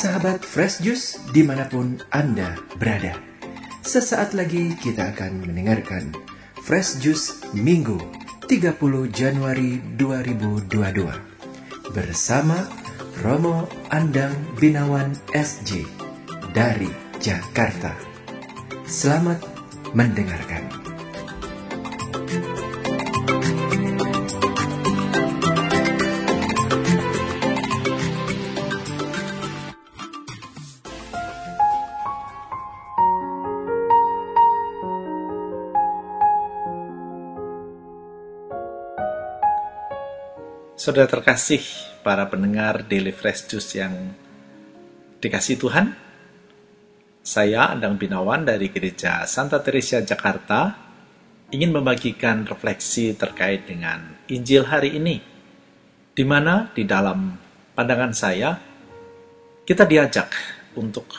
Sahabat Fresh Juice di mana pun Anda berada. Sesaat lagi kita akan mendengarkan Fresh Juice Minggu 30 Januari 2022 bersama Romo Andang Binawan SJ dari Jakarta. Selamat mendengarkan. Saudara terkasih, para pendengar Daily Fresh Juice yang dikasih Tuhan, saya Andang Binawan dari Gereja Santa Teresa Jakarta ingin membagikan refleksi terkait dengan Injil hari ini, di mana di dalam pandangan saya kita diajak untuk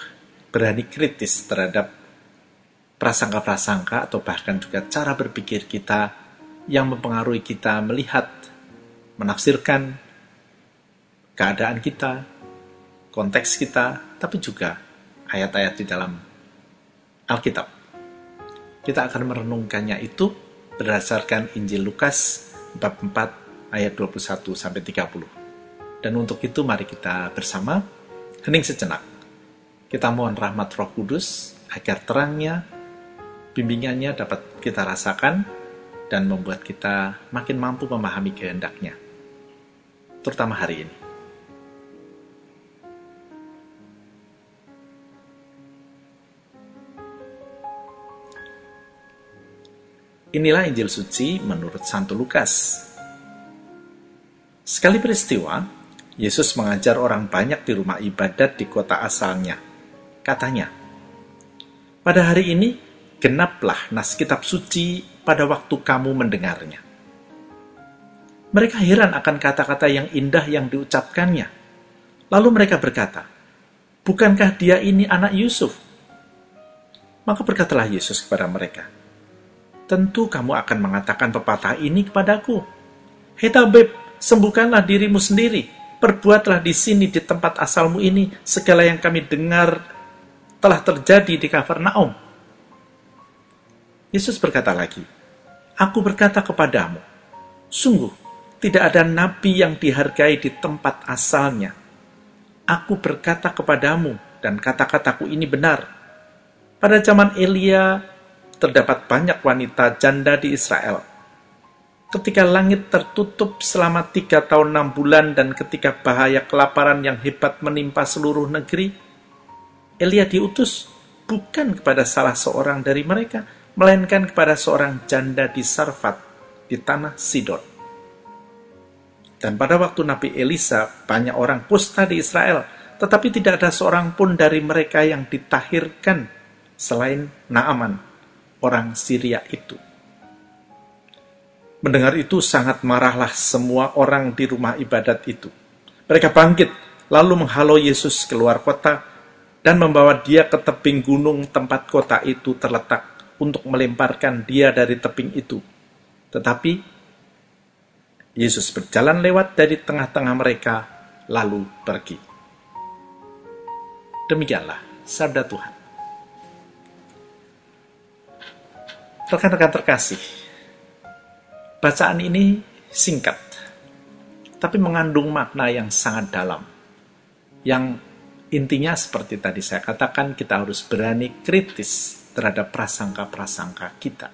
berani kritis terhadap prasangka-prasangka atau bahkan juga cara berpikir kita yang mempengaruhi kita melihat menafsirkan keadaan kita, konteks kita, tapi juga ayat-ayat di dalam Alkitab. Kita akan merenungkannya itu berdasarkan Injil Lukas bab 4 ayat 21 sampai 30. Dan untuk itu mari kita bersama hening sejenak. Kita mohon rahmat Roh Kudus agar terangnya, bimbingannya dapat kita rasakan dan membuat kita makin mampu memahami kehendaknya terutama hari ini. Inilah Injil suci menurut Santo Lukas. Sekali peristiwa, Yesus mengajar orang banyak di rumah ibadat di kota asalnya. Katanya, "Pada hari ini genaplah nas kitab suci pada waktu kamu mendengarnya." Mereka heran akan kata-kata yang indah yang diucapkannya. Lalu mereka berkata, Bukankah dia ini anak Yusuf? Maka berkatalah Yesus kepada mereka, Tentu kamu akan mengatakan pepatah ini kepadaku. Hei tabib, sembuhkanlah dirimu sendiri. Perbuatlah di sini di tempat asalmu ini segala yang kami dengar telah terjadi di Kafarnaum. Yesus berkata lagi, Aku berkata kepadamu, sungguh tidak ada nabi yang dihargai di tempat asalnya. Aku berkata kepadamu, dan kata-kataku ini benar. Pada zaman Elia, terdapat banyak wanita janda di Israel. Ketika langit tertutup selama tiga tahun enam bulan dan ketika bahaya kelaparan yang hebat menimpa seluruh negeri, Elia diutus bukan kepada salah seorang dari mereka, melainkan kepada seorang janda di Sarfat, di tanah Sidon. Dan pada waktu Nabi Elisa, banyak orang pusta di Israel, tetapi tidak ada seorang pun dari mereka yang ditahirkan selain Naaman, orang Syria itu. Mendengar itu sangat marahlah semua orang di rumah ibadat itu. Mereka bangkit, lalu menghalau Yesus keluar kota dan membawa dia ke tebing gunung tempat kota itu terletak untuk melemparkan dia dari tebing itu. Tetapi Yesus berjalan lewat dari tengah-tengah mereka, lalu pergi. Demikianlah sabda Tuhan. Rekan-rekan terkasih, bacaan ini singkat, tapi mengandung makna yang sangat dalam. Yang intinya seperti tadi saya katakan, kita harus berani kritis terhadap prasangka-prasangka kita.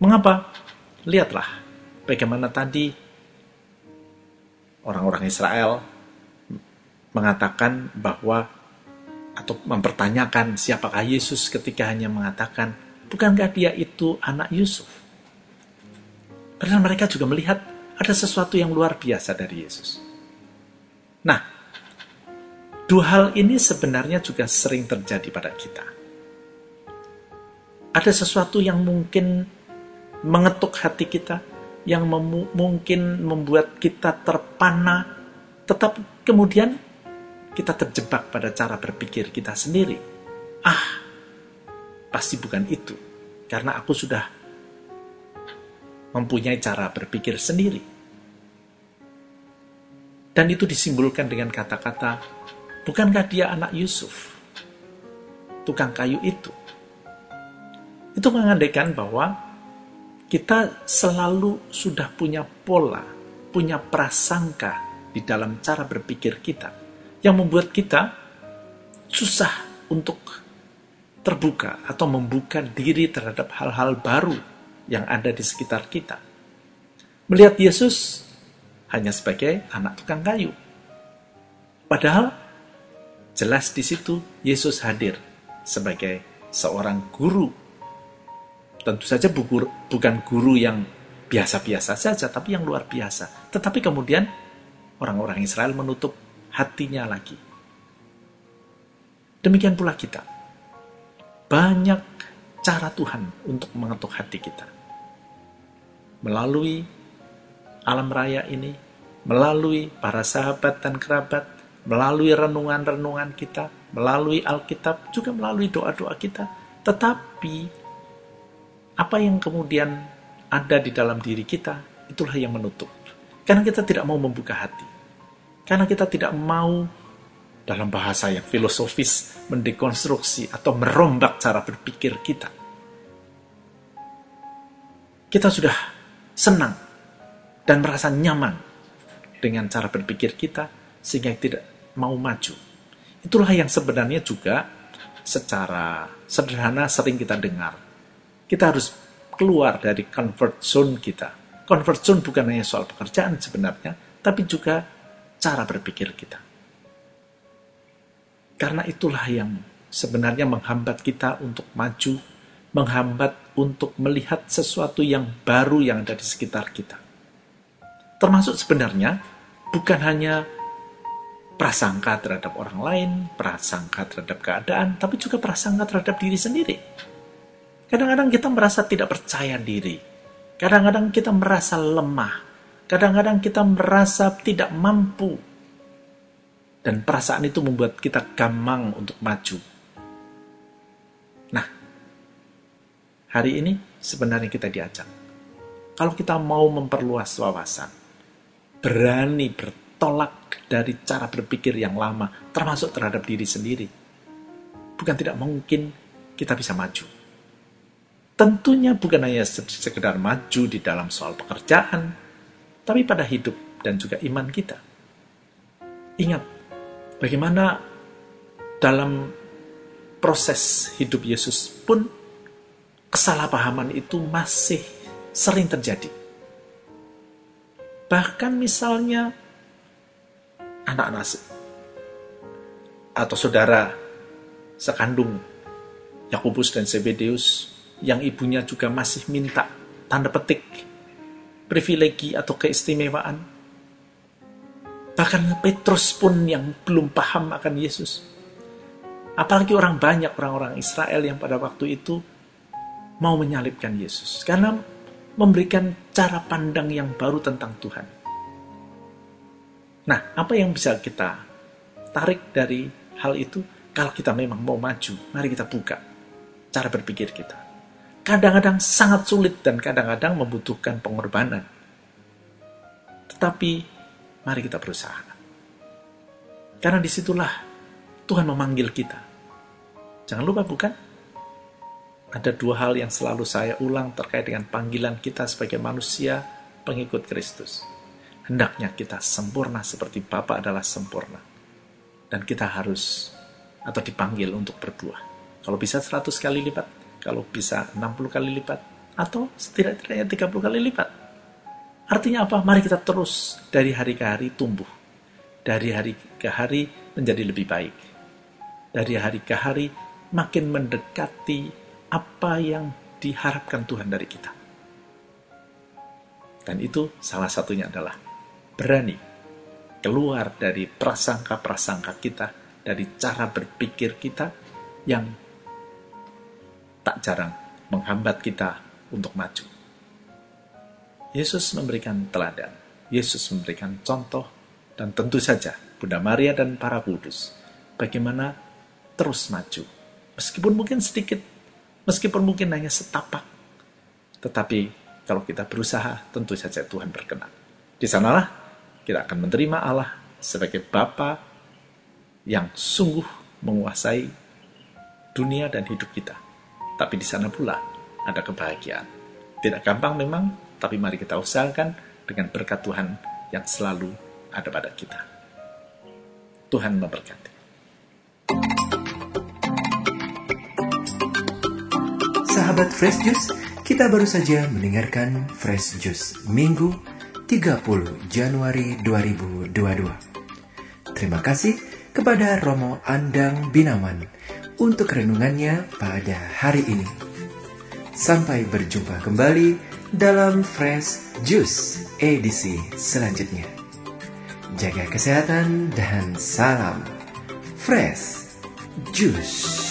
Mengapa? Lihatlah bagaimana tadi orang-orang Israel mengatakan bahwa atau mempertanyakan siapakah Yesus ketika hanya mengatakan, bukankah dia itu anak Yusuf? Padahal mereka juga melihat ada sesuatu yang luar biasa dari Yesus. Nah, dua hal ini sebenarnya juga sering terjadi pada kita. Ada sesuatu yang mungkin mengetuk hati kita, yang mem mungkin membuat kita terpana, tetap kemudian kita terjebak pada cara berpikir kita sendiri. Ah, pasti bukan itu, karena aku sudah mempunyai cara berpikir sendiri. Dan itu disimbolkan dengan kata-kata, bukankah dia anak Yusuf? Tukang kayu itu. Itu mengandaikan bahwa kita selalu sudah punya pola, punya prasangka di dalam cara berpikir kita yang membuat kita susah untuk terbuka atau membuka diri terhadap hal-hal baru yang ada di sekitar kita. Melihat Yesus hanya sebagai anak tukang kayu. Padahal jelas di situ Yesus hadir sebagai seorang guru. Tentu saja bukan guru yang biasa-biasa saja, tapi yang luar biasa. Tetapi kemudian orang-orang Israel menutup hatinya lagi. Demikian pula kita. Banyak cara Tuhan untuk mengetuk hati kita. Melalui alam raya ini, melalui para sahabat dan kerabat, melalui renungan-renungan kita, melalui Alkitab, juga melalui doa-doa kita. Tetapi, apa yang kemudian ada di dalam diri kita, itulah yang menutup. Karena kita tidak mau membuka hati. Karena kita tidak mau dalam bahasa yang filosofis mendekonstruksi atau merombak cara berpikir kita. Kita sudah senang dan merasa nyaman dengan cara berpikir kita sehingga tidak mau maju. Itulah yang sebenarnya juga secara sederhana sering kita dengar. Kita harus keluar dari comfort zone kita. Comfort zone bukan hanya soal pekerjaan sebenarnya, tapi juga cara berpikir kita. Karena itulah yang sebenarnya menghambat kita untuk maju, menghambat untuk melihat sesuatu yang baru yang ada di sekitar kita termasuk sebenarnya bukan hanya prasangka terhadap orang lain, prasangka terhadap keadaan, tapi juga prasangka terhadap diri sendiri. Kadang-kadang kita merasa tidak percaya diri. Kadang-kadang kita merasa lemah. Kadang-kadang kita merasa tidak mampu. Dan perasaan itu membuat kita gamang untuk maju. Nah, hari ini sebenarnya kita diajak. Kalau kita mau memperluas wawasan, berani bertolak dari cara berpikir yang lama, termasuk terhadap diri sendiri. Bukan tidak mungkin kita bisa maju. Tentunya bukan hanya sekedar maju di dalam soal pekerjaan, tapi pada hidup dan juga iman kita. Ingat, bagaimana dalam proses hidup Yesus pun kesalahpahaman itu masih sering terjadi Bahkan misalnya anak nasi atau saudara sekandung Yakobus dan Zebedeus yang ibunya juga masih minta tanda petik privilegi atau keistimewaan. Bahkan Petrus pun yang belum paham akan Yesus. Apalagi orang banyak, orang-orang Israel yang pada waktu itu mau menyalibkan Yesus. Karena memberikan cara pandang yang baru tentang Tuhan. Nah, apa yang bisa kita tarik dari hal itu? Kalau kita memang mau maju, mari kita buka cara berpikir kita. Kadang-kadang sangat sulit dan kadang-kadang membutuhkan pengorbanan. Tetapi, mari kita berusaha. Karena di situlah Tuhan memanggil kita. Jangan lupa bukan? ada dua hal yang selalu saya ulang terkait dengan panggilan kita sebagai manusia pengikut Kristus. Hendaknya kita sempurna seperti Bapa adalah sempurna. Dan kita harus atau dipanggil untuk berbuah. Kalau bisa 100 kali lipat, kalau bisa 60 kali lipat, atau setidaknya 30 kali lipat. Artinya apa? Mari kita terus dari hari ke hari tumbuh. Dari hari ke hari menjadi lebih baik. Dari hari ke hari makin mendekati apa yang diharapkan Tuhan dari kita. Dan itu salah satunya adalah berani keluar dari prasangka-prasangka kita, dari cara berpikir kita yang tak jarang menghambat kita untuk maju. Yesus memberikan teladan, Yesus memberikan contoh, dan tentu saja Bunda Maria dan para kudus bagaimana terus maju. Meskipun mungkin sedikit Meskipun mungkin hanya setapak. Tetapi kalau kita berusaha, tentu saja Tuhan berkenan. Di sanalah kita akan menerima Allah sebagai Bapa yang sungguh menguasai dunia dan hidup kita. Tapi di sana pula ada kebahagiaan. Tidak gampang memang, tapi mari kita usahakan dengan berkat Tuhan yang selalu ada pada kita. Tuhan memberkati. Sahabat Fresh Juice, kita baru saja mendengarkan Fresh Juice Minggu 30 Januari 2022. Terima kasih kepada Romo Andang Binawan untuk renungannya pada hari ini. Sampai berjumpa kembali dalam Fresh Juice edisi selanjutnya. Jaga kesehatan dan salam Fresh Juice.